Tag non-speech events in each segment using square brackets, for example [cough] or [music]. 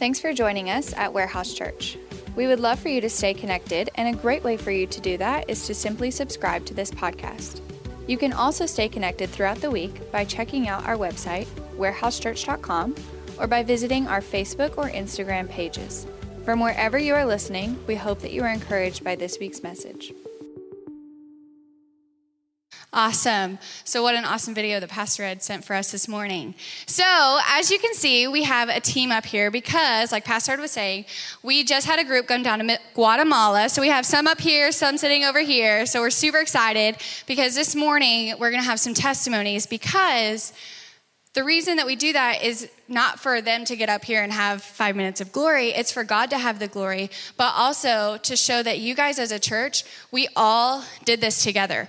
Thanks for joining us at Warehouse Church. We would love for you to stay connected, and a great way for you to do that is to simply subscribe to this podcast. You can also stay connected throughout the week by checking out our website, warehousechurch.com, or by visiting our Facebook or Instagram pages. From wherever you are listening, we hope that you are encouraged by this week's message. Awesome. So, what an awesome video that Pastor Ed sent for us this morning. So, as you can see, we have a team up here because, like Pastor Ed was saying, we just had a group going down to Guatemala. So, we have some up here, some sitting over here. So, we're super excited because this morning we're going to have some testimonies because the reason that we do that is not for them to get up here and have five minutes of glory. It's for God to have the glory, but also to show that you guys as a church, we all did this together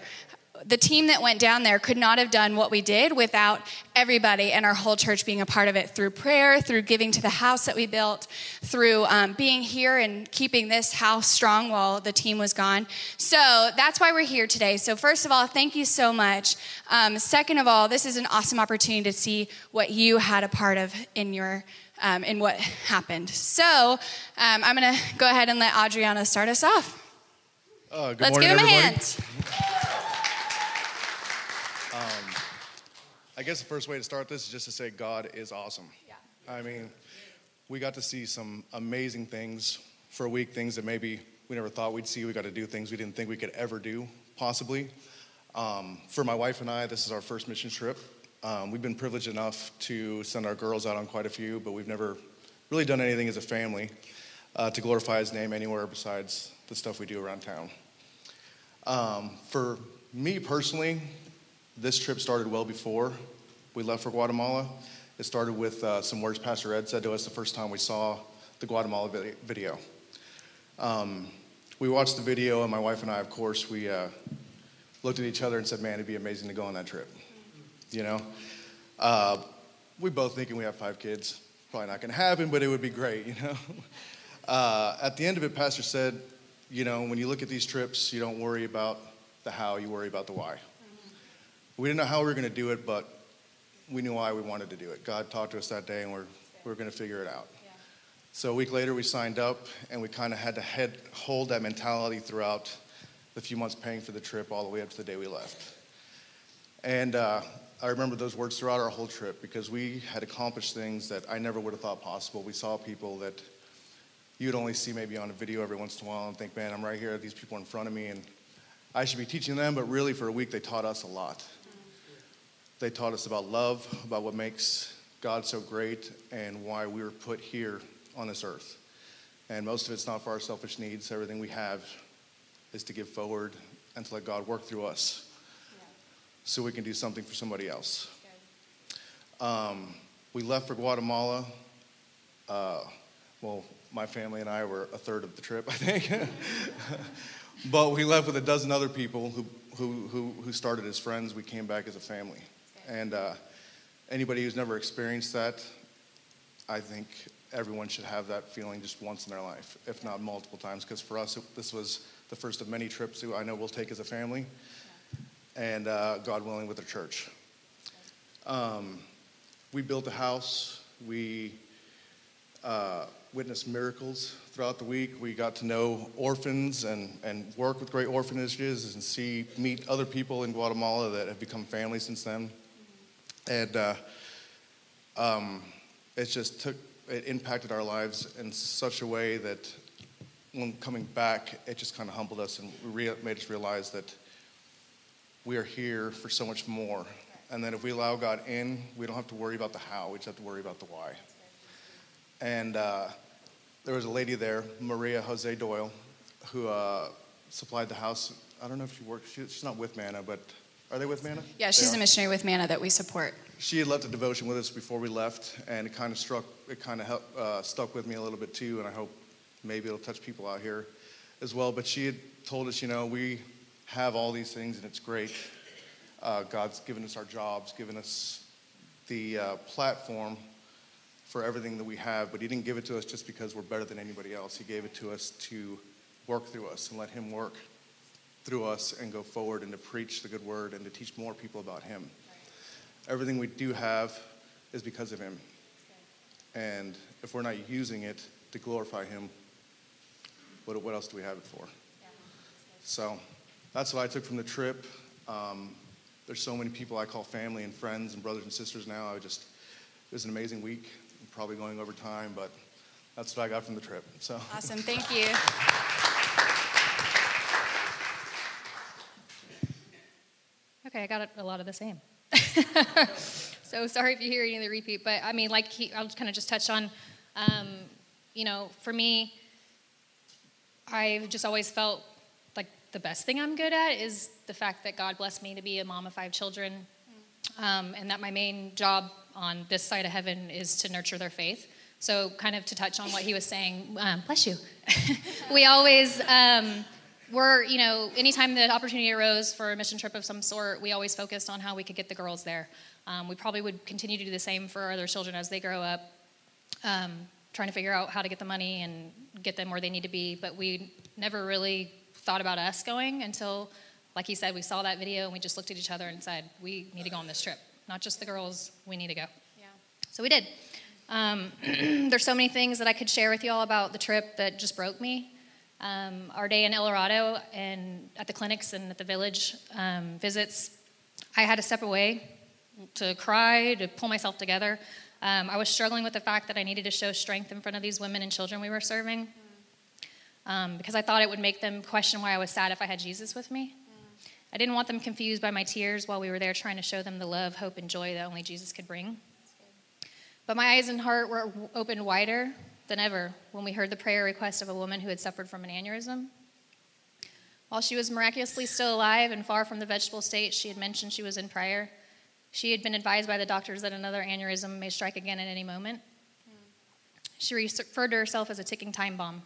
the team that went down there could not have done what we did without everybody and our whole church being a part of it through prayer, through giving to the house that we built, through um, being here and keeping this house strong while the team was gone. So that's why we're here today. So, first of all, thank you so much. Um, second of all, this is an awesome opportunity to see what you had a part of in your. Um, in what happened. So, um, I'm going to go ahead and let Adriana start us off. Uh, Let's morning, give him a hand. I guess the first way to start this is just to say God is awesome. Yeah. I mean, we got to see some amazing things for a week, things that maybe we never thought we'd see. We got to do things we didn't think we could ever do, possibly. Um, for my wife and I, this is our first mission trip. Um, we've been privileged enough to send our girls out on quite a few, but we've never really done anything as a family uh, to glorify His name anywhere besides the stuff we do around town. Um, for me personally, this trip started well before we left for Guatemala. It started with uh, some words Pastor Ed said to us the first time we saw the Guatemala video. Um, we watched the video, and my wife and I, of course, we uh, looked at each other and said, "Man, it'd be amazing to go on that trip." You know, uh, we both thinking we have five kids. Probably not going to happen, but it would be great. [laughs] You know. Uh, at the end of it, Pastor said, "You know, when you look at these trips, you don't worry about the how, you worry about the why." We didn't know how we were going to do it, but we knew why we wanted to do it. God talked to us that day, and we're, we are going to figure it out. So a week later, we signed up, and we kind of had to head, hold that mentality throughout the few months paying for the trip all the way up to the day we left. And uh, I remember those words throughout our whole trip because we had accomplished things that I never would have thought possible. We saw people that you'd only see maybe on a video every once in a while and think, man, I'm right here, these people in front of me, and I should be teaching them, but really for a week they taught us a lot. They taught us about love, about what makes God so great, and why we were put here on this earth. And most of it's not for our selfish needs. Everything we have is to give forward and to let God work through us so we can do something for somebody else. Um, we left for Guatemala. Uh, well, my family and I were a third of the trip, I think. [laughs] but we left with a dozen other people who, who, who, who started as friends. We came back as a family. And uh, anybody who's never experienced that, I think everyone should have that feeling just once in their life, if not multiple times. Because for us, this was the first of many trips I know we'll take as a family, and uh, God willing, with the church. Um, we built a house. We uh, witnessed miracles throughout the week. We got to know orphans and, and work with great orphanages and see meet other people in Guatemala that have become family since then. And uh, um, it just took it impacted our lives in such a way that when coming back, it just kind of humbled us and re- made us realize that we are here for so much more. And that if we allow God in, we don't have to worry about the how, we just have to worry about the why. And uh, there was a lady there, Maria Jose Doyle, who uh, supplied the house. I don't know if she works, she, she's not with Manna, but are they with Manna? Yeah, she's a missionary with Manna that we support. She had left a devotion with us before we left, and it kind of struck, it kind of uh, stuck with me a little bit too, and I hope maybe it'll touch people out here as well. But she had told us, you know, we have all these things, and it's great. Uh, God's given us our jobs, given us the uh, platform for everything that we have, but He didn't give it to us just because we're better than anybody else. He gave it to us to work through us and let Him work through us and go forward and to preach the good word and to teach more people about Him. Everything we do have is because of Him. And if we're not using it to glorify Him, what, what else do we have it for? So that's what I took from the trip. Um, there's so many people I call family and friends and brothers and sisters now. I just, it was an amazing week. I'm probably going over time, but that's what I got from the trip. So Awesome. Thank you. [laughs] Okay, I got a lot of the same. [laughs] so sorry if you hear any of the repeat, but I mean, like he, I'll kind of just touch on, um, you know, for me, I've just always felt like the best thing I'm good at is the fact that God blessed me to be a mom of five children, um, and that my main job on this side of heaven is to nurture their faith. So, kind of to touch on what he was saying, um, bless you. [laughs] we always um, were, you know, anytime the opportunity arose for a mission trip of some sort, we always focused on how we could get the girls there. Um, we probably would continue to do the same for our other children as they grow up, um, trying to figure out how to get the money and get them where they need to be. But we never really thought about us going until, like he said, we saw that video and we just looked at each other and said, we need to go on this trip. Not just the girls, we need to go. Yeah. So we did. Um, [clears throat] there's so many things that I could share with you all about the trip that just broke me. Um, our day in El Dorado and at the clinics and at the village um, visits, I had to step away to cry, to pull myself together. Um, I was struggling with the fact that I needed to show strength in front of these women and children we were serving um, because I thought it would make them question why I was sad if I had Jesus with me. I didn't want them confused by my tears while we were there trying to show them the love, hope, and joy that only Jesus could bring. But my eyes and heart were opened wider than ever when we heard the prayer request of a woman who had suffered from an aneurysm. While she was miraculously still alive and far from the vegetable state she had mentioned she was in prior, she had been advised by the doctors that another aneurysm may strike again at any moment. She referred to herself as a ticking time bomb.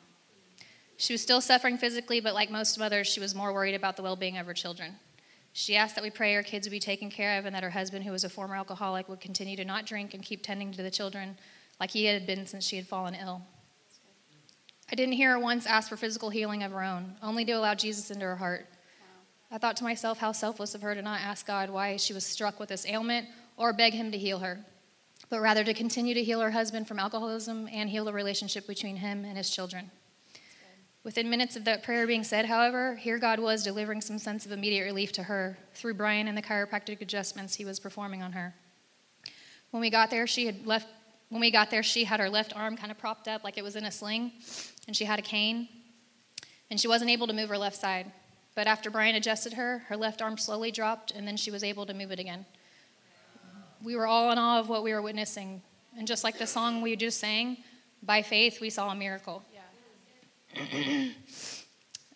She was still suffering physically, but like most mothers, she was more worried about the well being of her children. She asked that we pray her kids would be taken care of and that her husband, who was a former alcoholic, would continue to not drink and keep tending to the children like he had been since she had fallen ill. I didn't hear her once ask for physical healing of her own, only to allow Jesus into her heart. I thought to myself how selfless of her to not ask God why she was struck with this ailment or beg him to heal her, but rather to continue to heal her husband from alcoholism and heal the relationship between him and his children. Within minutes of that prayer being said, however, here God was delivering some sense of immediate relief to her through Brian and the chiropractic adjustments he was performing on her. When we got there, she had left when we got there, she had her left arm kind of propped up like it was in a sling, and she had a cane, and she wasn't able to move her left side. But after Brian adjusted her, her left arm slowly dropped, and then she was able to move it again. We were all in awe of what we were witnessing. And just like the song we just sang, by faith we saw a miracle. [clears throat]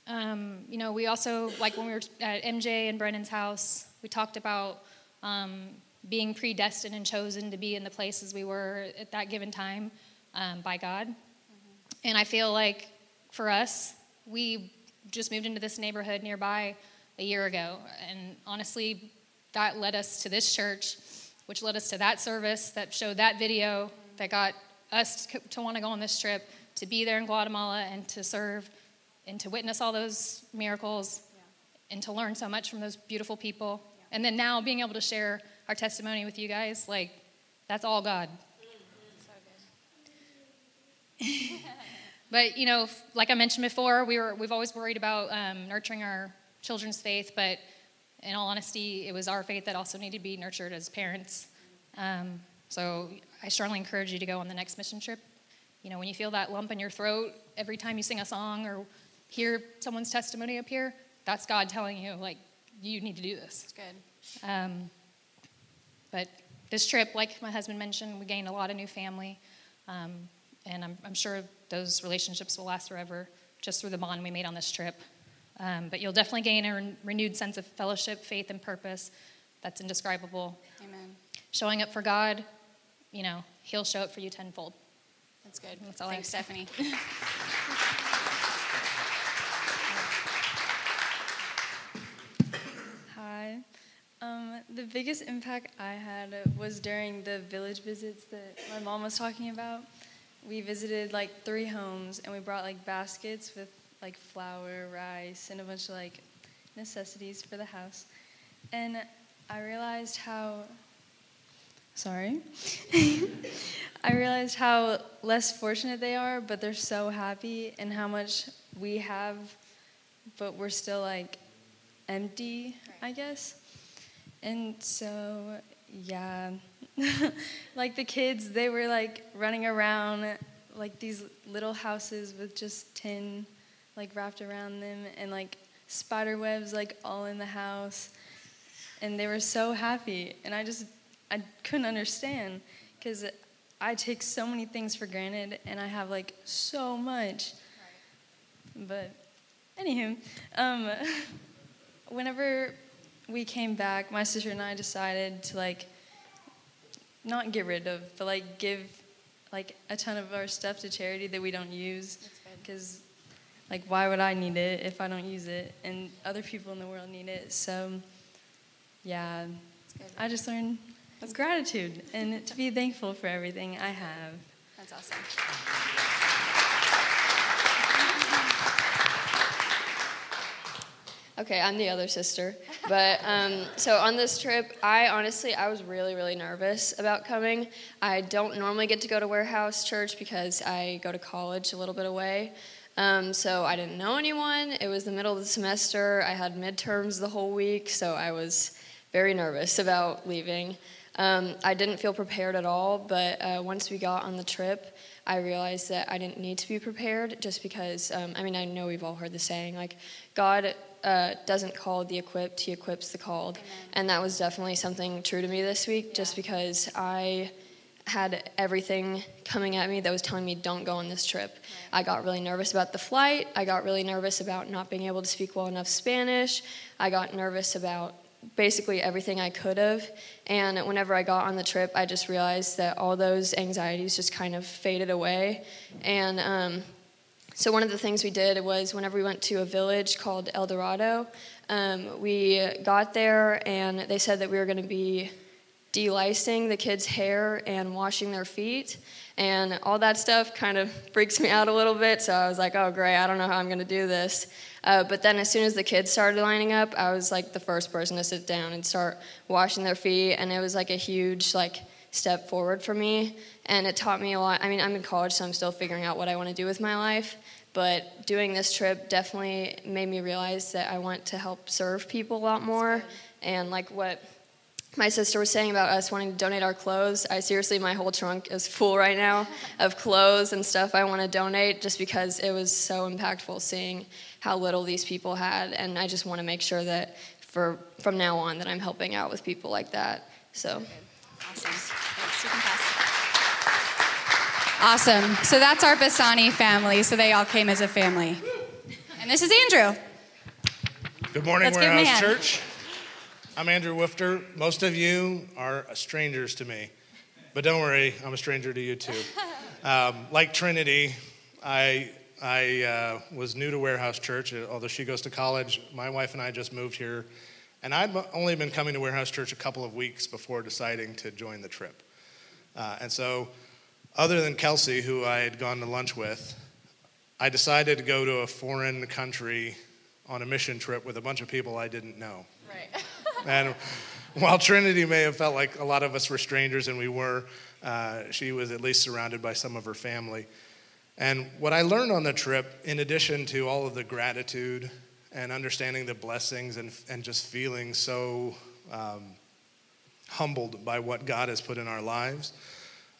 um, you know, we also, like when we were at MJ and Brennan's house, we talked about um, being predestined and chosen to be in the places we were at that given time um, by God. Mm-hmm. And I feel like for us, we just moved into this neighborhood nearby a year ago. And honestly, that led us to this church, which led us to that service that showed that video that got us to, to want to go on this trip to be there in Guatemala and to serve and to witness all those miracles yeah. and to learn so much from those beautiful people. Yeah. And then now being able to share our testimony with you guys, like, that's all God. So but, you know, like I mentioned before, we were, we've always worried about um, nurturing our children's faith, but in all honesty, it was our faith that also needed to be nurtured as parents. Um, so I strongly encourage you to go on the next mission trip you know, when you feel that lump in your throat every time you sing a song or hear someone's testimony up here, that's God telling you, like, you need to do this. It's good. Um, but this trip, like my husband mentioned, we gained a lot of new family. Um, and I'm, I'm, sure those relationships will last forever just through the bond we made on this trip. Um, but you'll definitely gain a re- renewed sense of fellowship, faith, and purpose that's indescribable. Amen. Showing up for God, you know, He'll show up for you tenfold. That's good. That's all Thanks, Stephanie. [laughs] Hi. Um, the biggest impact I had was during the village visits that my mom was talking about. We visited like three homes and we brought like baskets with like flour, rice, and a bunch of like necessities for the house. And I realized how sorry. [laughs] I realized how less fortunate they are, but they're so happy, and how much we have, but we're still like empty, I guess. And so, yeah, [laughs] like the kids, they were like running around like these little houses with just tin like wrapped around them and like spider webs like all in the house. And they were so happy. And I just, I couldn't understand because I take so many things for granted and I have like so much. But anywho, um, [laughs] whenever we came back, my sister and I decided to like not get rid of, but like give like a ton of our stuff to charity that we don't use because like why would I need it if I don't use it and other people in the world need it. So yeah, I just learned gratitude and to be thankful for everything I have. That's awesome. Okay, I'm the other sister. But um, so on this trip, I honestly, I was really, really nervous about coming. I don't normally get to go to Warehouse Church because I go to college a little bit away. Um, so I didn't know anyone. It was the middle of the semester. I had midterms the whole week, so I was very nervous about leaving. Um, I didn't feel prepared at all, but uh, once we got on the trip, I realized that I didn't need to be prepared just because, um, I mean, I know we've all heard the saying, like, God uh, doesn't call the equipped, he equips the called. Amen. And that was definitely something true to me this week, yeah. just because I had everything coming at me that was telling me don't go on this trip. Right. I got really nervous about the flight. I got really nervous about not being able to speak well enough Spanish. I got nervous about basically everything I could have. And whenever I got on the trip, I just realized that all those anxieties just kind of faded away. And um, so one of the things we did was whenever we went to a village called El Dorado, um, we got there and they said that we were going to be delicing the kids' hair and washing their feet. And all that stuff kind of [laughs] freaks me out a little bit. So I was like, oh, great, I don't know how I'm going to do this. Uh, but then as soon as the kids started lining up, I was like the first person to sit down and start washing their feet. And it was like a huge, like, step forward for me and it taught me a lot. I mean, I'm in college, so I'm still figuring out what I want to do with my life. But doing this trip definitely made me realize that I want to help serve people a lot more. And like what my sister was saying about us wanting to donate our clothes, I seriously, my whole trunk is full right now [laughs] of clothes and stuff I want to donate just because it was so impactful seeing how little these people had. And I just want to make sure that for from now on that I'm helping out with people like that. So. Awesome. Awesome. So that's our Bassani family. So they all came as a family. And this is Andrew. Good morning, Let's Warehouse Church. I'm Andrew Wifter. Most of you are strangers to me, but don't worry, I'm a stranger to you too. [laughs] Um, like Trinity, I I uh, was new to Warehouse Church, although she goes to college. My wife and I just moved here, and I'd only been coming to Warehouse Church a couple of weeks before deciding to join the trip. Uh, and so other than Kelsey, who I had gone to lunch with, I decided to go to a foreign country on a mission trip with a bunch of people I didn't know. Right. [laughs] and while Trinity may have felt like a lot of us were strangers, and we were, uh, she was at least surrounded by some of her family. And what I learned on the trip, in addition to all of the gratitude and understanding the blessings and, and just feeling so um, humbled by what God has put in our lives,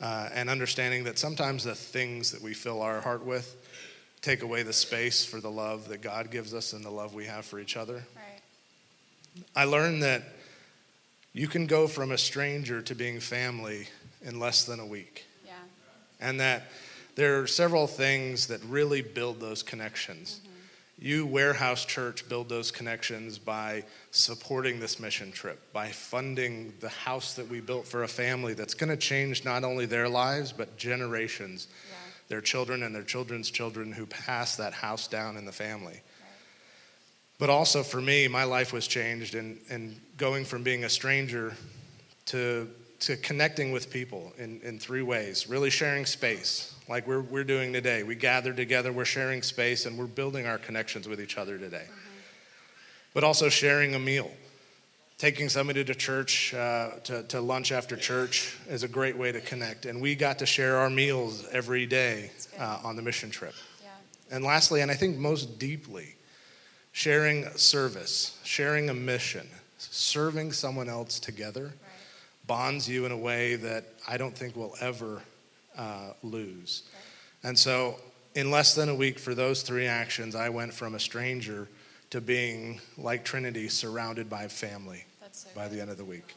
uh, and understanding that sometimes the things that we fill our heart with take away the space for the love that God gives us and the love we have for each other. Right. I learned that you can go from a stranger to being family in less than a week. Yeah. And that there are several things that really build those connections. Mm-hmm. You, Warehouse Church, build those connections by supporting this mission trip, by funding the house that we built for a family that's going to change not only their lives, but generations, yeah. their children and their children's children who pass that house down in the family. Right. But also for me, my life was changed in, in going from being a stranger to, to connecting with people in, in three ways really sharing space like we're, we're doing today. We gather together, we're sharing space, and we're building our connections with each other today. Mm-hmm. But also sharing a meal. taking somebody to church, uh, to, to lunch after church, is a great way to connect. And we got to share our meals every day uh, on the mission trip. Yeah. And lastly, and I think most deeply, sharing service, sharing a mission, serving someone else together right. Bonds you in a way that I don't think we'll ever uh, lose. And so, in less than a week for those three actions, I went from a stranger to being like Trinity, surrounded by family so by the end of the week.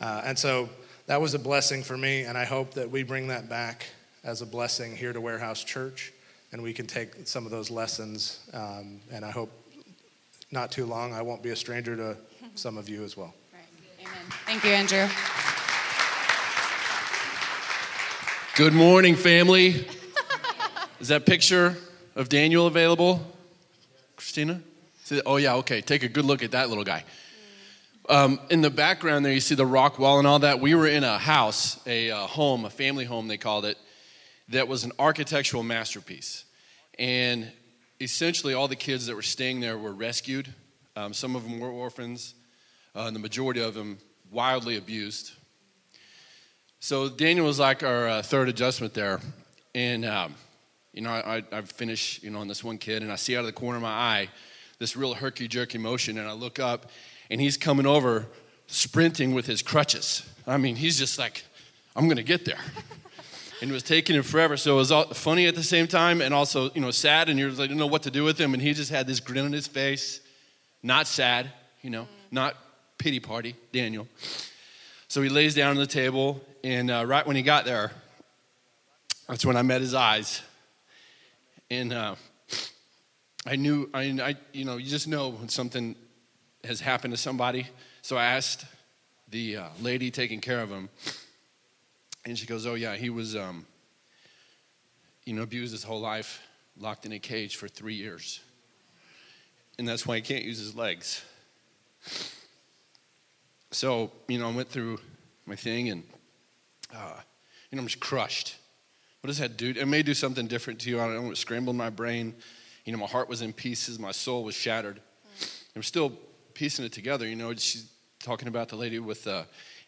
Uh, and so that was a blessing for me, and I hope that we bring that back as a blessing here to Warehouse Church, and we can take some of those lessons. Um, and I hope not too long, I won't be a stranger to some of you as well. Right. Amen. Thank you, Andrew. Good morning, family. Is that picture of Daniel available? Christina? Oh, yeah, okay. Take a good look at that little guy. Um, in the background there, you see the rock wall and all that. We were in a house, a, a home, a family home, they called it, that was an architectural masterpiece. And essentially, all the kids that were staying there were rescued. Um, some of them were orphans, uh, and the majority of them wildly abused. So Daniel was like our uh, third adjustment there. And, um, you know, I, I finish, you know, on this one kid, and I see out of the corner of my eye this real herky jerky motion, and I look up, and he's coming over sprinting with his crutches. I mean, he's just like, I'm going to get there. [laughs] and it was taking him forever. So it was all funny at the same time and also, you know, sad. And you're like, didn't know what to do with him. And he just had this grin on his face, not sad, you know, not pity party, Daniel. So he lays down on the table. And uh, right when he got there, that's when I met his eyes. And uh, I knew, I, I, you know, you just know when something has happened to somebody. So I asked the uh, lady taking care of him, and she goes, "Oh yeah, he was, um, you know, abused his whole life, locked in a cage for three years, and that's why he can't use his legs." So you know, I went through my thing, and uh, you know, I'm just crushed. What does that do? It may do something different to you. I don't know. It scrambled my brain. You know, my heart was in pieces. My soul was shattered. I'm still piecing it together. You know, she's talking about the lady with uh,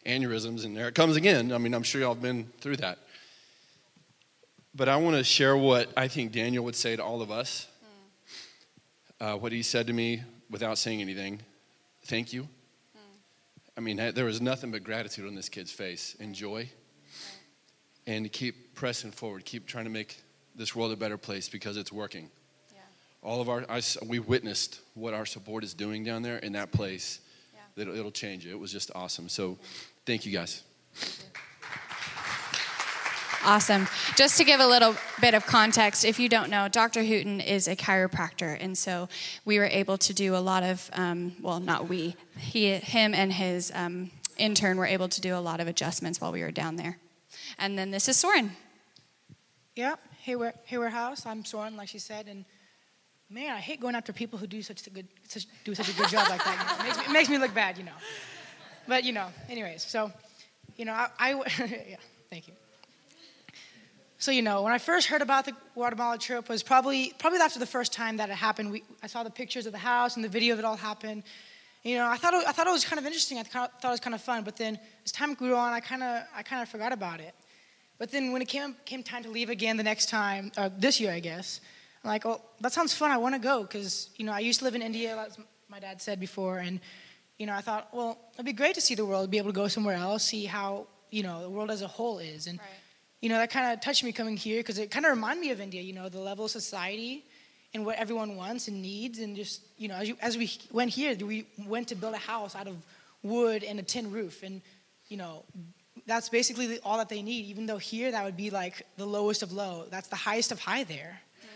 aneurysms, and there it comes again. I mean, I'm sure y'all have been through that. But I want to share what I think Daniel would say to all of us. Mm. Uh, what he said to me without saying anything thank you. I mean, there was nothing but gratitude on this kid's face and joy. And keep pressing forward, keep trying to make this world a better place because it's working Yeah. all of our, I, we witnessed what our support is doing down there in that place. Yeah. It'll, it'll change it. It was just awesome. So thank you guys. Awesome. Just to give a little bit of context, if you don't know, Dr. Hooten is a chiropractor, and so we were able to do a lot of, um, well, not we, he, him, and his um, intern were able to do a lot of adjustments while we were down there. And then this is Soren. Yeah, Hayward, Hayward House. I'm Soren, like she said, and man, I hate going after people who do such a good, such, do such a good job like that. It, makes me, it, makes me, look bad, you know. But you know, anyways, so, you know, I, I [laughs] yeah, thank you. So you know, when I first heard about the Guatemala trip was probably probably after the first time that it happened. We, I saw the pictures of the house and the video of it all happen. You know, I thought it, I thought it was kind of interesting. I thought it was kind of fun. But then as time grew on, I kind of I kind of forgot about it. But then when it came came time to leave again the next time, uh, this year I guess, I'm like, well, that sounds fun. I want to go because, you know, I used to live in India, as my dad said before. And, you know, I thought, well, it'd be great to see the world, be able to go somewhere else, see how, you know, the world as a whole is. And, right. You know, that kind of touched me coming here because it kind of reminded me of India, you know, the level of society and what everyone wants and needs. And just, you know, as, you, as we went here, we went to build a house out of wood and a tin roof. And, you know, that's basically all that they need, even though here that would be like the lowest of low. That's the highest of high there. Mm.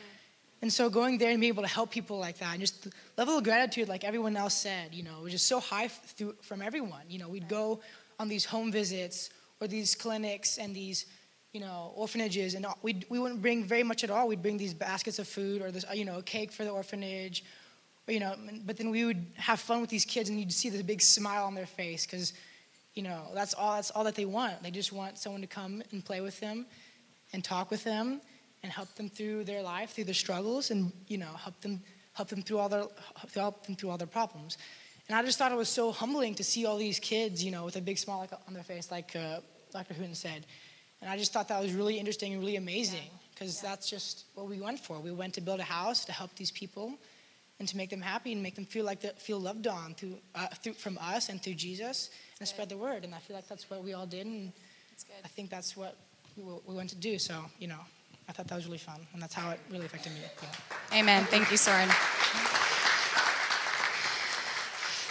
And so going there and being able to help people like that, and just the level of gratitude, like everyone else said, you know, was just so high through, from everyone. You know, we'd go on these home visits or these clinics and these, you know, orphanages, and we we wouldn't bring very much at all. We'd bring these baskets of food or this, you know, a cake for the orphanage, or, you know, but then we would have fun with these kids, and you'd see this big smile on their face because, you know, that's all that's all that they want. They just want someone to come and play with them, and talk with them and help them through their life, through their struggles, and you know, help them help them through all their help them through all their problems. And I just thought it was so humbling to see all these kids, you know, with a big smile on their face, like uh, Dr. Hoon said. And I just thought that was really interesting and really amazing because yeah. that's just what we went for. We went to build a house to help these people and to make them happy and make them feel like they feel loved on through, uh, through from us and through Jesus and spread the word. And I feel like that's what we all did. And I think that's what we, we went to do. So, you know, I thought that was really fun. And that's how it really affected me. Yeah. Amen. Thank you, Soren.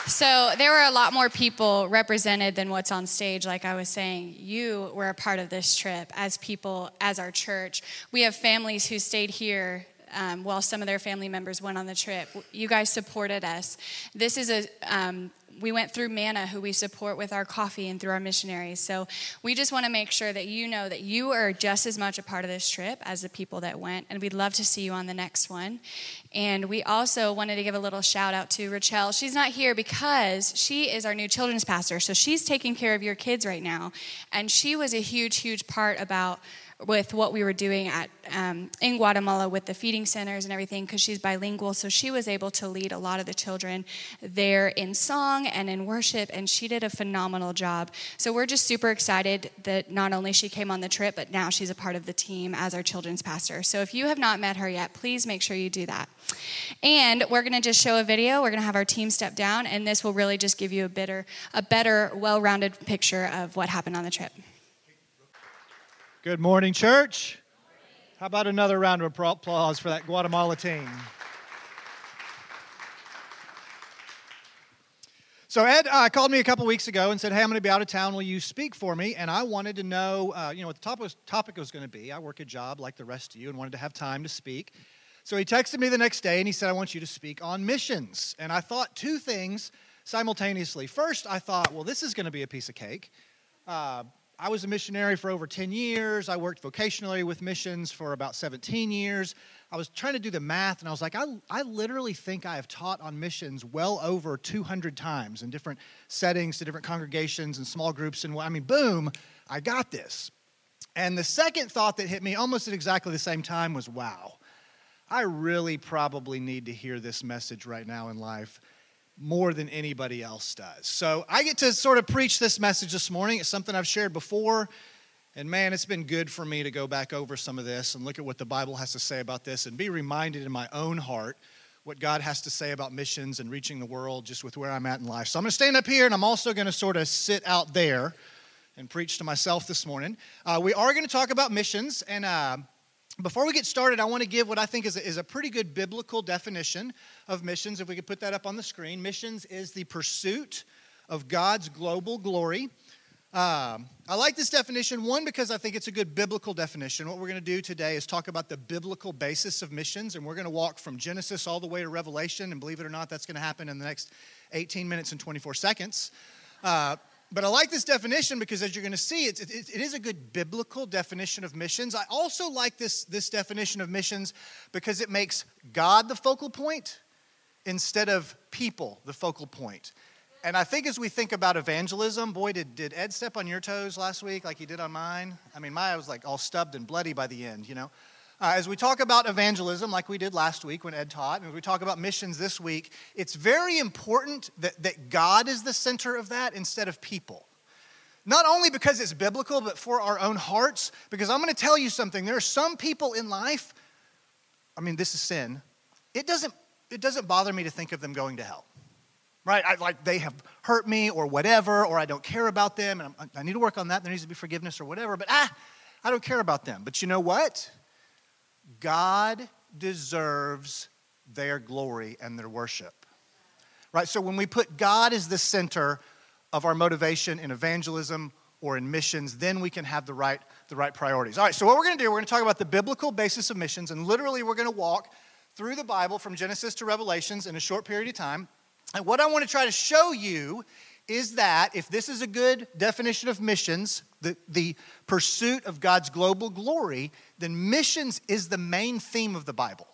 So there were a lot more people represented than what's on stage, like I was saying. You were a part of this trip as people, as our church. We have families who stayed here um, while some of their family members went on the trip. You guys supported us. This is a um, we went through Manna, who we support with our coffee and through our missionaries. So we just want to make sure that you know that you are just as much a part of this trip as the people that went, and we'd love to see you on the next one. And we also wanted to give a little shout out to Rachel. She's not here because she is our new children's pastor, so she's taking care of your kids right now, and she was a huge, huge part about with what we were doing at um, in Guatemala with the feeding centers and everything because she's bilingual. So she was able to lead a lot of the children there in song and in worship, and she did a phenomenal job. So we're just super excited that not only she came on the trip, but now she's a part of the team as our children's pastor. So if you have not met her yet, please make sure you do that. And we're going to just show a video. We're going to have our team step down, and this will really just give you a better, a better, well-rounded picture of what happened on the trip. Good morning, church. How about another round of applause for that Guatemala team? So Ed uh, called me a couple weeks ago and said, "Hey, I'm going to be out of town. Will you speak for me?" And I wanted to know, uh, you know, what the topic was, topic was going to be. I work a job like the rest of you and wanted to have time to speak. So he texted me the next day and he said, "I want you to speak on missions." And I thought two things simultaneously. First, I thought, well, this is going to be a piece of cake. Uh, I was a missionary for over 10 years. I worked vocationally with missions for about 17 years. I was trying to do the math, and I was like, I, I literally think I have taught on missions well over 200 times in different settings, to different congregations and small groups. And I mean, boom, I got this. And the second thought that hit me almost at exactly the same time was, wow, I really probably need to hear this message right now in life more than anybody else does. So I get to sort of preach this message this morning. It's something I've shared before. And man, it's been good for me to go back over some of this and look at what the Bible has to say about this and be reminded in my own heart what God has to say about missions and reaching the world just with where I'm at in life. So I'm going to stand up here and I'm also going to sort of sit out there and preach to myself this morning. Uh, we are going to talk about missions. And uh, before we get started, I want to give what I think is a, is a pretty good biblical definition of missions. If we could put that up on the screen, missions is the pursuit of God's global glory. Um, I like this definition, one, because I think it's a good biblical definition. What we're going to do today is talk about the biblical basis of missions, and we're going to walk from Genesis all the way to Revelation. And believe it or not, that's going to happen in the next 18 minutes and 24 seconds. Uh, but I like this definition because, as you're going to see, it, it, it is a good biblical definition of missions. I also like this, this definition of missions because it makes God the focal point instead of people the focal point. And I think as we think about evangelism, boy, did, did Ed step on your toes last week like he did on mine? I mean, mine was like all stubbed and bloody by the end, you know? Uh, as we talk about evangelism, like we did last week when Ed taught, and as we talk about missions this week, it's very important that, that God is the center of that instead of people. Not only because it's biblical, but for our own hearts. Because I'm going to tell you something. There are some people in life, I mean, this is sin. It doesn't, it doesn't bother me to think of them going to hell. Right? I, like they have hurt me or whatever, or I don't care about them, and I'm, i need to work on that. There needs to be forgiveness or whatever, but ah, I don't care about them. But you know what? God deserves their glory and their worship. Right? So when we put God as the center of our motivation in evangelism or in missions, then we can have the right, the right priorities. All right, so what we're going to do, we're going to talk about the biblical basis of missions, and literally we're going to walk through the Bible from Genesis to Revelations in a short period of time. And what I want to try to show you is that if this is a good definition of missions, the, the pursuit of God's global glory, then missions is the main theme of the Bible.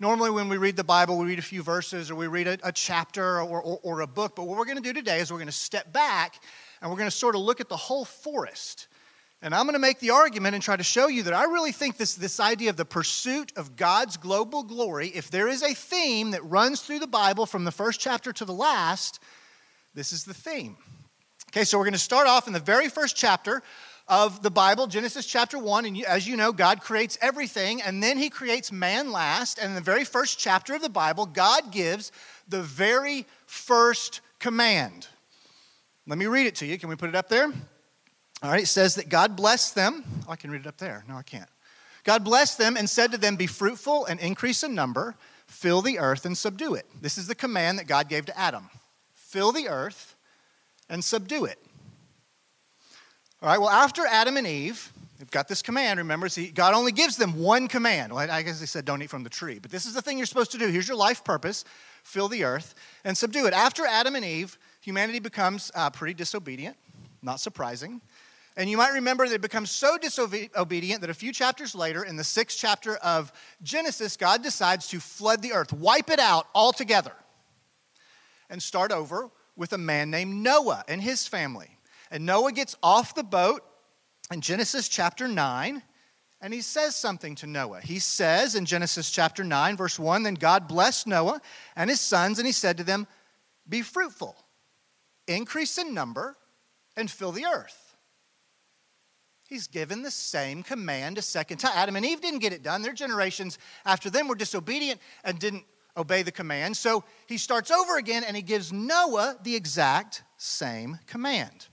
Normally, when we read the Bible, we read a few verses or we read a, a chapter or, or, or a book. But what we're going to do today is we're going to step back and we're going to sort of look at the whole forest And I'm going to make the argument and try to show you that I really think this, this idea of the pursuit of God's global glory, if there is a theme that runs through the Bible from the first chapter to the last, this is the theme. Okay, so we're going to start off in the very first chapter of the Bible, Genesis chapter 1. And as you know, God creates everything, and then he creates man last. And in the very first chapter of the Bible, God gives the very first command. Let me read it to you. Can we put it up there? All right, it says that God blessed them. Oh, I can read it up there. No, I can't. God blessed them and said to them, Be fruitful and increase in number, fill the earth and subdue it. This is the command that God gave to Adam fill the earth and subdue it. All right, well, after Adam and Eve, they've got this command. Remember, see, God only gives them one command. Well, I guess they said don't eat from the tree, but this is the thing you're supposed to do. Here's your life purpose fill the earth and subdue it. After Adam and Eve, humanity becomes uh, pretty disobedient, not surprising. And you might remember that it becomes so disobedient that a few chapters later, in the sixth chapter of Genesis, God decides to flood the earth, wipe it out altogether, and start over with a man named Noah and his family. And Noah gets off the boat in Genesis chapter 9, and he says something to Noah. He says in Genesis chapter 9, verse 1 Then God blessed Noah and his sons, and he said to them, Be fruitful, increase in number, and fill the earth. He's given the same command a second time. Adam and Eve didn't get it done. Their generations after them were disobedient and didn't obey the command. So he starts over again and he gives Noah the exact same command.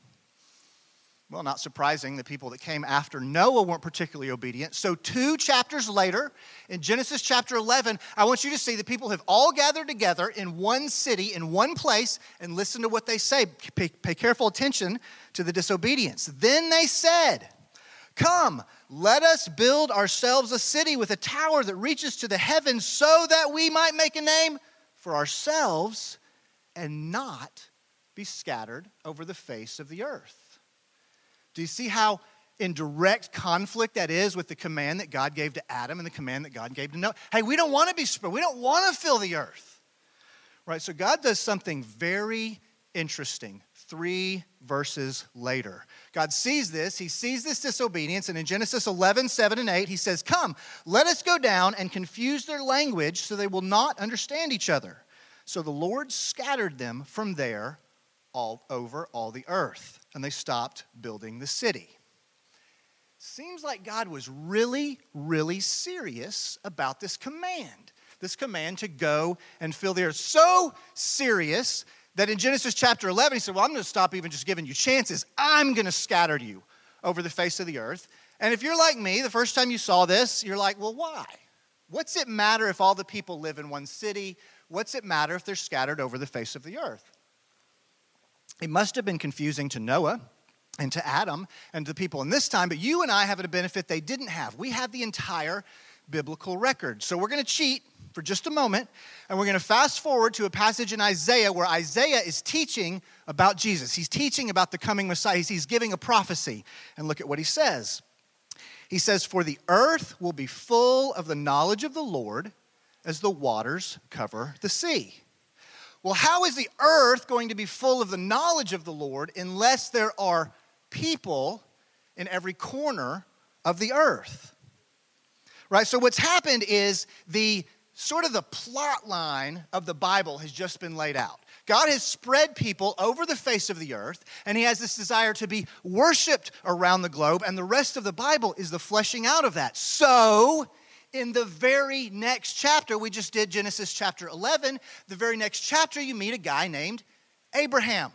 Well, not surprising, the people that came after Noah weren't particularly obedient. So, two chapters later, in Genesis chapter 11, I want you to see the people have all gathered together in one city, in one place, and listen to what they say. Pay, pay careful attention to the disobedience. Then they said, Come, let us build ourselves a city with a tower that reaches to the heavens so that we might make a name for ourselves and not be scattered over the face of the earth. Do you see how in direct conflict that is with the command that God gave to Adam and the command that God gave to Noah? Hey, we don't want to be spread. We don't want to fill the earth. Right? So God does something very interesting three verses later. God sees this, he sees this disobedience, and in Genesis 11, 7 and 8, he says, Come, let us go down and confuse their language so they will not understand each other. So the Lord scattered them from there all over all the earth, and they stopped building the city. Seems like God was really, really serious about this command. This command to go and fill the earth. So serious that in Genesis chapter 11, he said, Well, I'm going to stop even just giving you chances. I'm going to scatter you over the face of the earth. And if you're like me, the first time you saw this, you're like, Well, why? What's it matter if all the people live in one city? What's it matter if they're scattered over the face of the earth? It must have been confusing to Noah and to Adam and to the people in this time, but you and I have a benefit they didn't have. We have the entire biblical record. So we're going to cheat for just a moment, and we're going to fast forward to a passage in Isaiah where Isaiah is teaching about Jesus. He's teaching about the coming Messiah. He's giving a prophecy. And look at what he says. He says, For the earth will be full of the knowledge of the Lord as the waters cover the sea. Well, how is the earth going to be full of the knowledge of the Lord unless there are people in every corner of the earth? Right? So, what's happened is the sort of the plot line of the Bible has just been laid out. God has spread people over the face of the earth, and He has this desire to be worshiped around the globe, and the rest of the Bible is the fleshing out of that. So, in the very next chapter, we just did Genesis chapter 11, the very next chapter, you meet a guy named Abraham.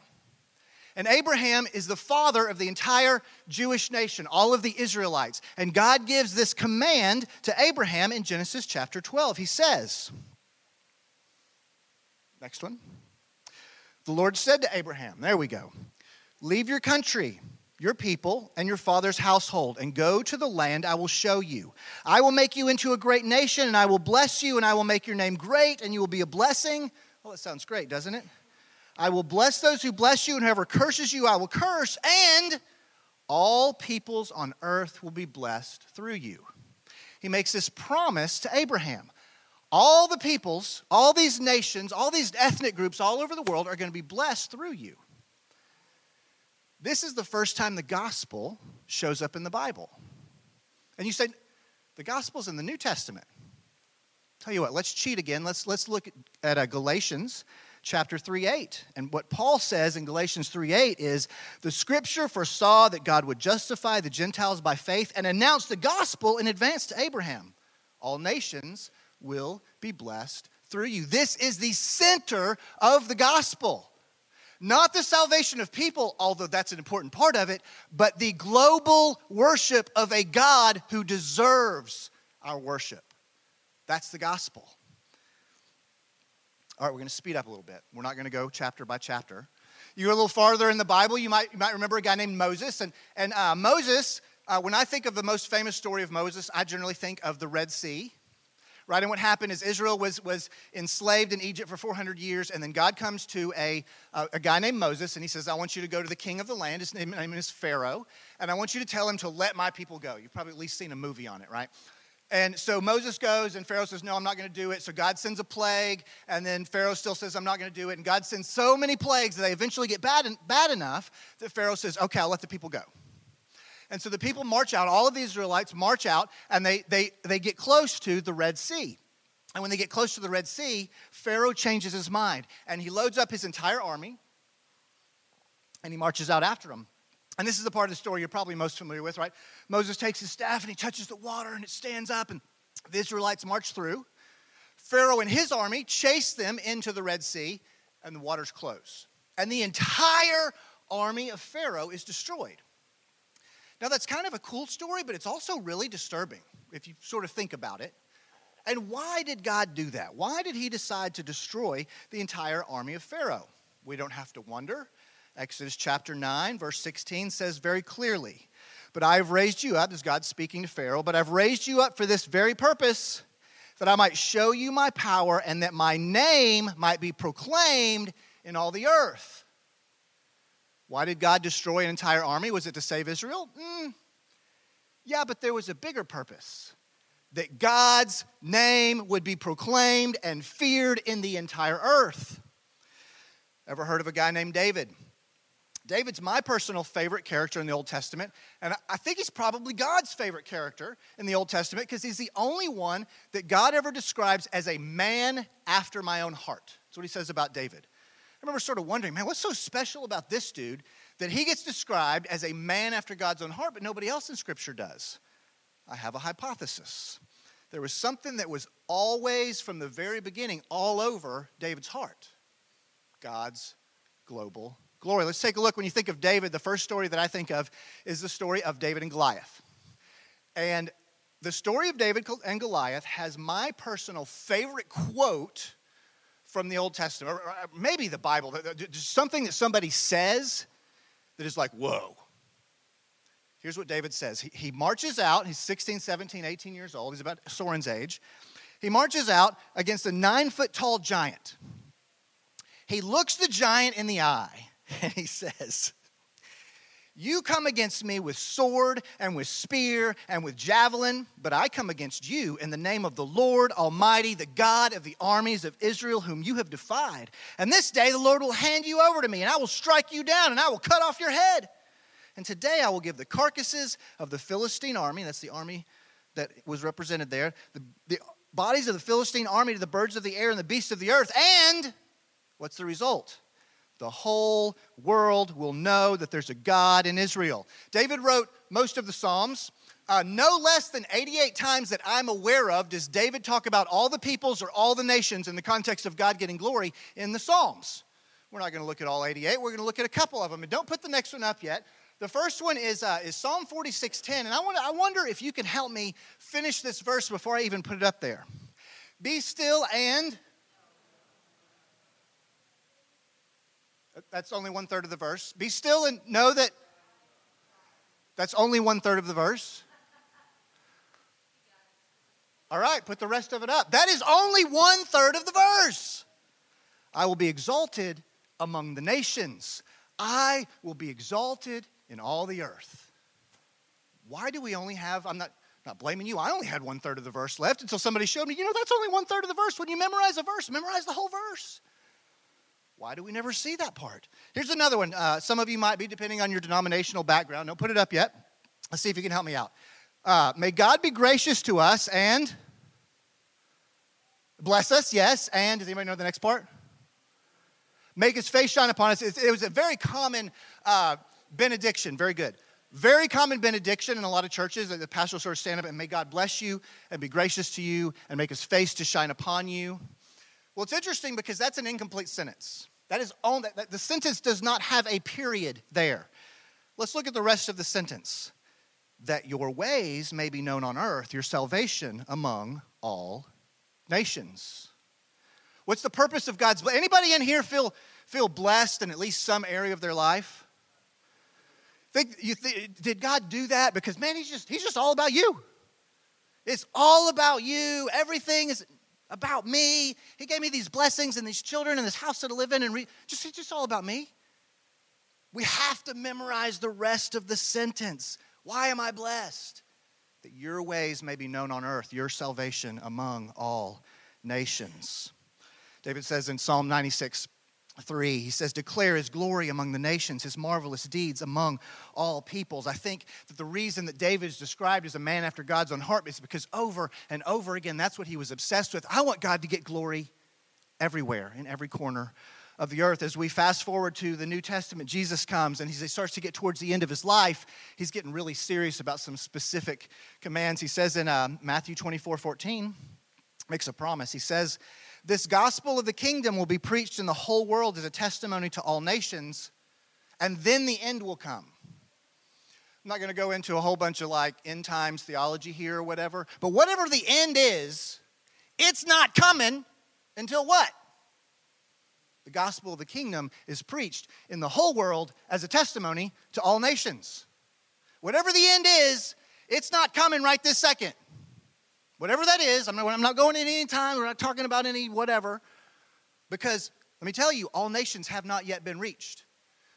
And Abraham is the father of the entire Jewish nation, all of the Israelites. And God gives this command to Abraham in Genesis chapter 12. He says, next one. The Lord said to Abraham, there we go, leave your country, your people, and your father's household, and go to the land I will show you. I will make you into a great nation, and I will bless you, and I will make your name great, and you will be a blessing. Well, that sounds great, doesn't it? I will bless those who bless you, and whoever curses you, I will curse, and all peoples on earth will be blessed through you. He makes this promise to Abraham. All the peoples, all these nations, all these ethnic groups all over the world are going to be blessed through you. this is the first time the gospel shows up in the Bible. And you say, the gospel's in the New Testament. Tell you what, let's cheat again. Let's, let's look at, at uh, Galatians chapter 3 8. And what Paul says in Galatians 3 8 is the scripture foresaw that God would justify the Gentiles by faith and announce the gospel in advance to Abraham. All nations will be blessed through you. This is the center of the gospel. Not the salvation of people, although that's an important part of it, but the global worship of a God who deserves our worship. That's the gospel. All right, we're going to speed up a little bit. We're not going to go chapter by chapter. You go a little farther in the Bible, you might, you might remember a guy named Moses. And, and uh, Moses, uh, when I think of the most famous story of Moses, I generally think of the Red Sea. Right, and what happened is Israel was, was enslaved in Egypt for 400 years, and then God comes to a, a, a guy named Moses, and he says, I want you to go to the king of the land. His name, name is Pharaoh, and I want you to tell him to let my people go. You've probably at least seen a movie on it, right? And so Moses goes, and Pharaoh says, No, I'm not going to do it. So God sends a plague, and then Pharaoh still says, I'm not going to do it. And God sends so many plagues that they eventually get bad, bad enough that Pharaoh says, Okay, I'll let the people go. And so the people march out, all of the Israelites march out, and they, they, they get close to the Red Sea. And when they get close to the Red Sea, Pharaoh changes his mind, and he loads up his entire army, and he marches out after them. And this is the part of the story you're probably most familiar with, right? Moses takes his staff and he touches the water and it stands up, and the Israelites march through. Pharaoh and his army chase them into the Red Sea, and the waters close. And the entire army of Pharaoh is destroyed. Now, that's kind of a cool story, but it's also really disturbing if you sort of think about it. And why did God do that? Why did he decide to destroy the entire army of Pharaoh? We don't have to wonder. Exodus chapter 9, verse 16 says very clearly, But I have raised you up, as God speaking to Pharaoh, but I've raised you up for this very purpose, that I might show you my power and that my name might be proclaimed in all the earth. Why did God destroy an entire army? Was it to save Israel? Mm, yeah, but there was a bigger purpose that God's name would be proclaimed and feared in the entire earth. Ever heard of a guy named David? David's my personal favorite character in the Old Testament, and I think he's probably God's favorite character in the Old Testament because he's the only one that God ever describes as a man after my own heart. That's what he says about David. I remember sort of wondering, man, what's so special about this dude that he gets described as a man after God's own heart, but nobody else in Scripture does? I have a hypothesis. There was something that was always, from the very beginning, all over David's heart God's global glory. Let's take a look. When you think of David, the first story that I think of is the story of David and Goliath. And the story of David and Goliath has my personal favorite quote from the Old Testament, or maybe the Bible, uh, something that somebody says that is like, whoa. Here's what David says. He, he marches out, he's 16, 17, 18 years old, he's about Soren's age. He marches out against a nine foot tall giant. He looks the giant in the eye [laughs] and he says, You come against me with sword and with spear and with javelin, but I come against you in the name of the Lord Almighty, the God of the armies of Israel, whom you have defied. And this day the Lord will hand you over to me, and I will strike you down, and I will cut off your head. And today I will give the carcasses of the Philistine army, that's the army that was represented there, the, the bodies of the Philistine army to the birds of the air and the beasts of the earth. And what's the result? The whole world will know that there's a God in Israel. David wrote most of the Psalms. Uh, no less than 88 times that I'm aware of does David talk about all the peoples or all the nations in the context of God getting glory in the Psalms. We're not going to look at all 88. We're going to look at a couple of them. And don't put the next one up yet. The first one is, uh, is Psalm 46:10, and I, want I wonder if you can help me finish this verse before I even put it up there. Be still and that's only one third of the verse. Be still and know that that's only one third of the verse. All right, put the rest of it up. That is only one third of the verse. I will be exalted among the nations. I will be exalted in all the earth. Why do we only have, I'm not, not blaming you, I only had one third of the verse left until somebody showed me, you know, that's only one third of the verse. When you memorize a verse, memorize the whole verse. Why do we never see that part? Here's another one. Uh, some of you might be, depending on your denominational background. Don't put it up yet. Let's see if you can help me out. Uh, may God be gracious to us and bless us, yes. And does anybody know the next part? Make his face shine upon us. It, it was a very common uh, benediction. Very good. Very common benediction in a lot of churches that the pastor will sort of stand up and may God bless you and be gracious to you and make his face to shine upon you. Well, it's interesting because that's an incomplete sentence. That is on that, that the sentence does not have a period there. Let's look at the rest of the sentence. That your ways may be known on earth, your salvation among all nations. What's the purpose of God's anybody in here feel feel blessed in at least some area of their life? Think you th- did God do that because man, he's just he's just all about you. It's all about you. Everything is about me. He gave me these blessings and these children and this house to live in, and re- just it's just all about me. We have to memorize the rest of the sentence. Why am I blessed? That your ways may be known on earth, your salvation among all nations. David says in Psalm 96, 3 he says declare his glory among the nations his marvelous deeds among all peoples. I think that the reason that david is described as a man after god's own heart is because over and over again that's what he was obsessed with. I want god to get glory everywhere in every corner of the earth. As we fast forward to the new testament jesus comes and he starts to get towards the end of his life he's getting really serious about some specific commands. He says in uh, matthew 24 14 makes a promise. He says this gospel of the kingdom will be preached in the whole world as a testimony to all nations, and then the end will come. I'm not going to go into a whole bunch of like end times theology here or whatever, but whatever the end is, it's not coming until what? The gospel of the kingdom is preached in the whole world as a testimony to all nations. Whatever the end is, it's not coming right this second. Whatever that is, I'm not, going in any time, we're not talking about any whatever, because let me tell you, all nations have not yet been reached.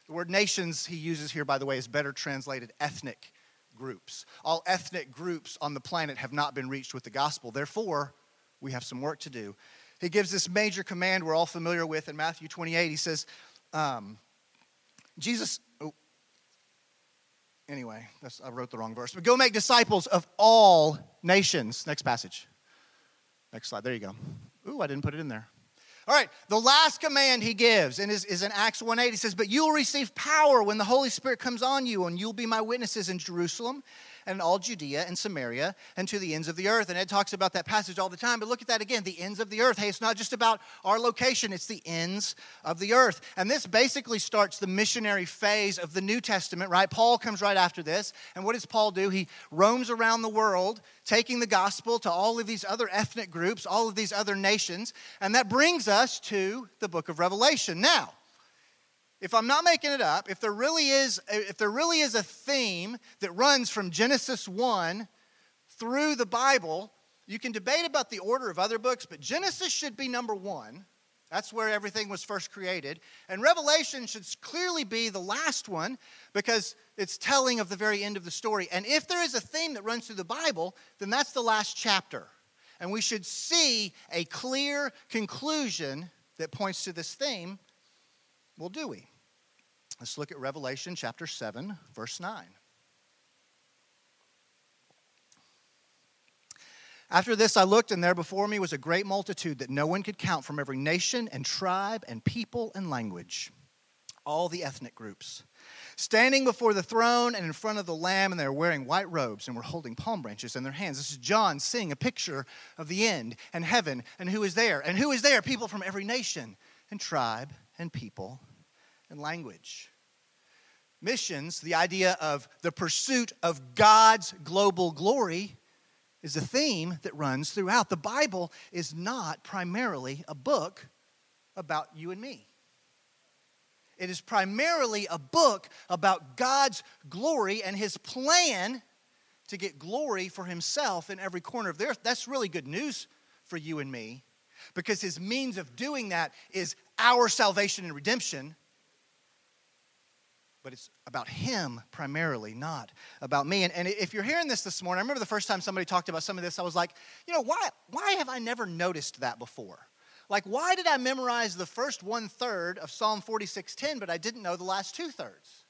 The word nations he uses here, by the way, is better translated ethnic groups. All ethnic groups on the planet have not been reached with the gospel. Therefore, we have some work to do. He gives this major command we're all familiar with in Matthew 28. He says, um, Jesus, anyway, I wrote the wrong verse. But go make disciples of all nations. Next passage. Next slide. There you go. Ooh, I didn't put it in there. All right, the last command he gives and is, is in Acts 1 8. He says, But you will receive power when the Holy Spirit comes on you, and you'll be my witnesses in Jerusalem and all Judea and Samaria and to the ends of the earth. And Ed talks about that passage all the time, but look at that again the ends of the earth. Hey, it's not just about our location, it's the ends of the earth. And this basically starts the missionary phase of the New Testament, right? Paul comes right after this. And what does Paul do? He roams around the world taking the gospel to all of these other ethnic groups, all of these other nations. And that brings us to the book of Revelation. Now, if I'm not making it up, if there really is, if there really is a theme that runs from Genesis 1 through the Bible, you can debate about the order of other books, but Genesis should be number one. That's where everything was first created. And Revelation should clearly be the last one because it's telling of the very end of the story. And if there is a theme that runs through the Bible, then that's the last chapter. And we should see a clear conclusion that points to this theme. Well, do we? Let's look at Revelation chapter 7, verse 9. After this, I looked, and there before me was a great multitude that no one could count from every nation and tribe and people and language, all the ethnic groups, standing before the throne and in front of the Lamb, and they were wearing white robes and were holding palm branches in their hands. This is John seeing a picture of the end and heaven, and who is there? And who is there? People from every nation and tribe and people and language. Missions, the idea of the pursuit of God's global glory, is a theme that runs throughout. The Bible is not primarily a book about you and me. It is primarily a book about God's glory and his plan to get glory for himself in every corner of the earth. That's really good news for you and me because his means of doing that is our salvation and redemption but it's about him primarily, not about me. And, and if you're hearing this this morning, I remember the first time somebody talked about some of this, I was like, you know, why, why have I never noticed that before? Like, why did I memorize the first one third of Psalm 46:10, but I didn't know the last two thirds?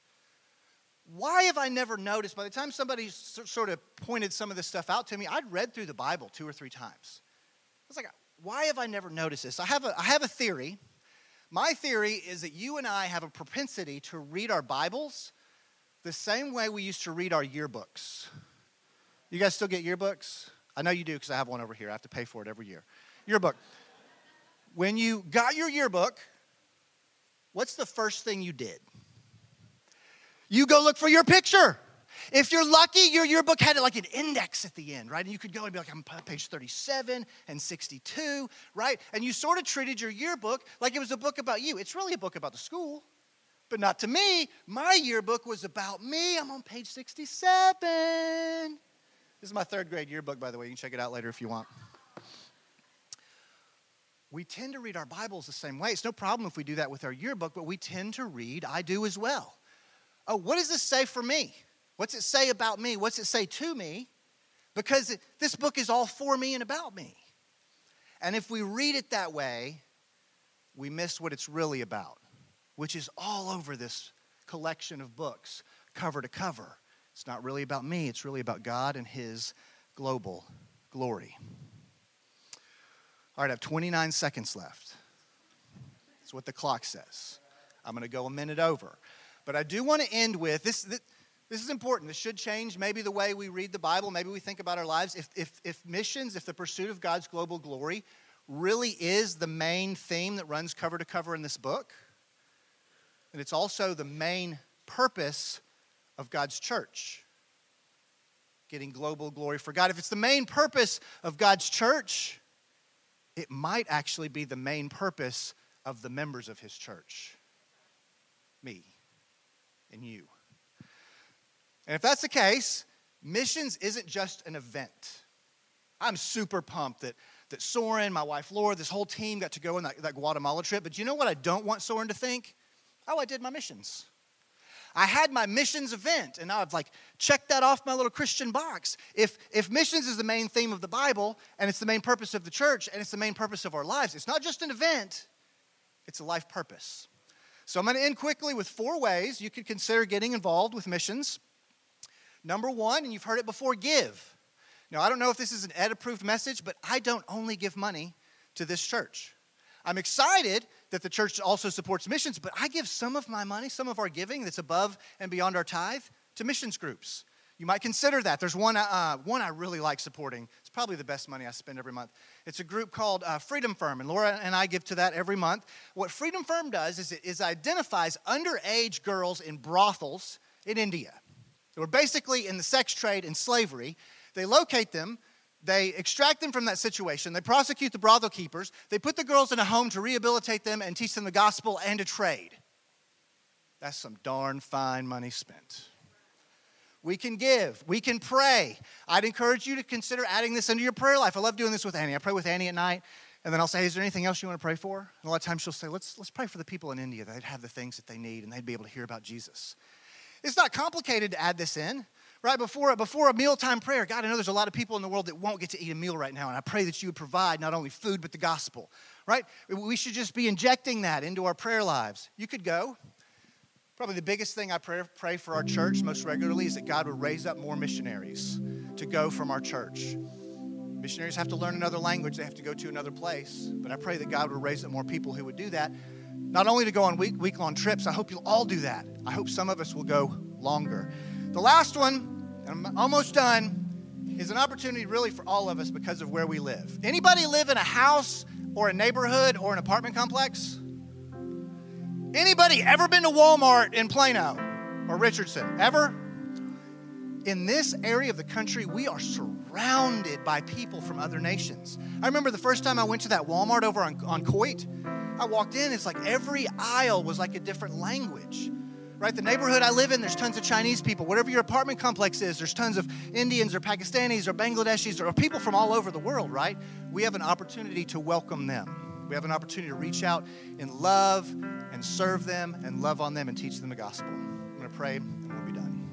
Why have I never noticed? By the time somebody sort of pointed some of this stuff out to me, I'd read through the Bible two or three times. I was like, why have I never noticed this? I have a, I have a theory. My theory is that you and I have a propensity to read our Bibles the same way we used to read our yearbooks. You guys still get yearbooks? I know you do because I have one over here. I have to pay for it every year. Yearbook. When you got your yearbook, what's the first thing you did? You go look for your picture. If you're lucky, your yearbook had like an index at the end, right? And you could go and be like, I'm page 37 and 62, right? And you sort of treated your yearbook like it was a book about you. It's really a book about the school, but not to me. My yearbook was about me. I'm on page 67. This is my third grade yearbook, by the way. You can check it out later if you want. We tend to read our Bibles the same way. It's no problem if we do that with our yearbook, but we tend to read, I do as well. Oh, what does this say for me? What's it say about me? What's it say to me? Because this book is all for me and about me. And if we read it that way, we miss what it's really about, which is all over this collection of books, cover to cover. It's not really about me, it's really about God and His global glory. All right, I have 29 seconds left. That's what the clock says. I'm going to go a minute over. But I do want to end with this, this this is important. This should change maybe the way we read the Bible, maybe we think about our lives. If, if, if missions, if the pursuit of God's global glory really is the main theme that runs cover to cover in this book, and it's also the main purpose of God's church getting global glory for God. If it's the main purpose of God's church, it might actually be the main purpose of the members of His church me and you. And if that's the case, missions isn't just an event. I'm super pumped that, that Soren, my wife Laura, this whole team got to go on that, that Guatemala trip. But you know what I don't want Soren to think? Oh, I did my missions. I had my missions event, and I've like checked that off my little Christian box. If if missions is the main theme of the Bible, and it's the main purpose of the church, and it's the main purpose of our lives, it's not just an event, it's a life purpose. So I'm going to end quickly with four ways you could consider getting involved with missions. Number one, and you've heard it before, give. Now, I don't know if this is an ed approved message, but I don't only give money to this church. I'm excited that the church also supports missions, but I give some of my money, some of our giving that's above and beyond our tithe to missions groups. You might consider that. There's one, uh, one I really like supporting. It's probably the best money I spend every month. It's a group called uh, Freedom Firm, and Laura and I give to that every month. What Freedom Firm does is it is identifies underage girls in brothels in India. They were basically in the sex trade and slavery. They locate them, they extract them from that situation, they prosecute the brothel keepers, they put the girls in a home to rehabilitate them and teach them the gospel and a trade. That's some darn fine money spent. We can give. We can pray. I'd encourage you to consider adding this into your prayer life. I love doing this with Annie. I pray with Annie at night, and then I'll say, hey, Is there anything else you want to pray for? And a lot of times she'll say, Let's, let's pray for the people in India that they'd have the things that they need and they'd be able to hear about Jesus. It's not complicated to add this in. Right before, before a mealtime prayer, God, I know there's a lot of people in the world that won't get to eat a meal right now, and I pray that you would provide not only food, but the gospel. Right? We should just be injecting that into our prayer lives. You could go. Probably the biggest thing I pray, pray for our church most regularly is that God would raise up more missionaries to go from our church. Missionaries have to learn another language, they have to go to another place. But I pray that God would raise up more people who would do that not only to go on week week long trips, I hope you'll all do that. I hope some of us will go longer. The last one, I'm almost done, is an opportunity really for all of us because of where we live. Anybody live in a house or a neighborhood or an apartment complex? Anybody ever been to Walmart in Plano or Richardson? Ever? In this area of the country, we are surrounded by people from other nations. I remember the first time I went to that Walmart over on, on Coit. I walked in, it's like every aisle was like a different language. Right? The neighborhood I live in, there's tons of Chinese people. Whatever your apartment complex is, there's tons of Indians or Pakistanis or Bangladeshis or people from all over the world, right? We have an opportunity to welcome them. We have an opportunity to reach out in love and serve them and love on them and teach them the gospel. I'm going to pray and we'll be done.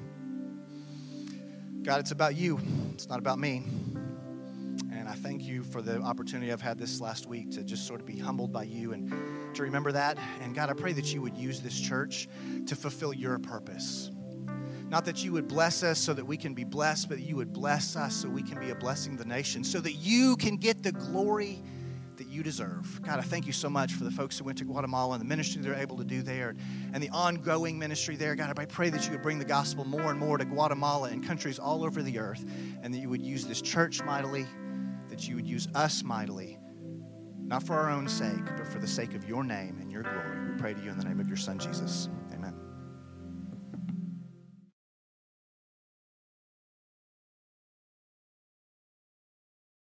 God, it's about you, it's not about me. I thank you for the opportunity I've had this last week to just sort of be humbled by you and to remember that. And God, I pray that you would use this church to fulfill your purpose. Not that you would bless us so that we can be blessed, but you would bless us so we can be a blessing to the nation, so that you can get the glory that you deserve. God, I thank you so much for the folks who went to Guatemala and the ministry they're able to do there and the ongoing ministry there. God, I pray that you would bring the gospel more and more to Guatemala and countries all over the earth, and that you would use this church mightily, that you would use us mightily, not for our own sake, but for the sake of your name and your glory. We pray to you in the name of your Son, Jesus.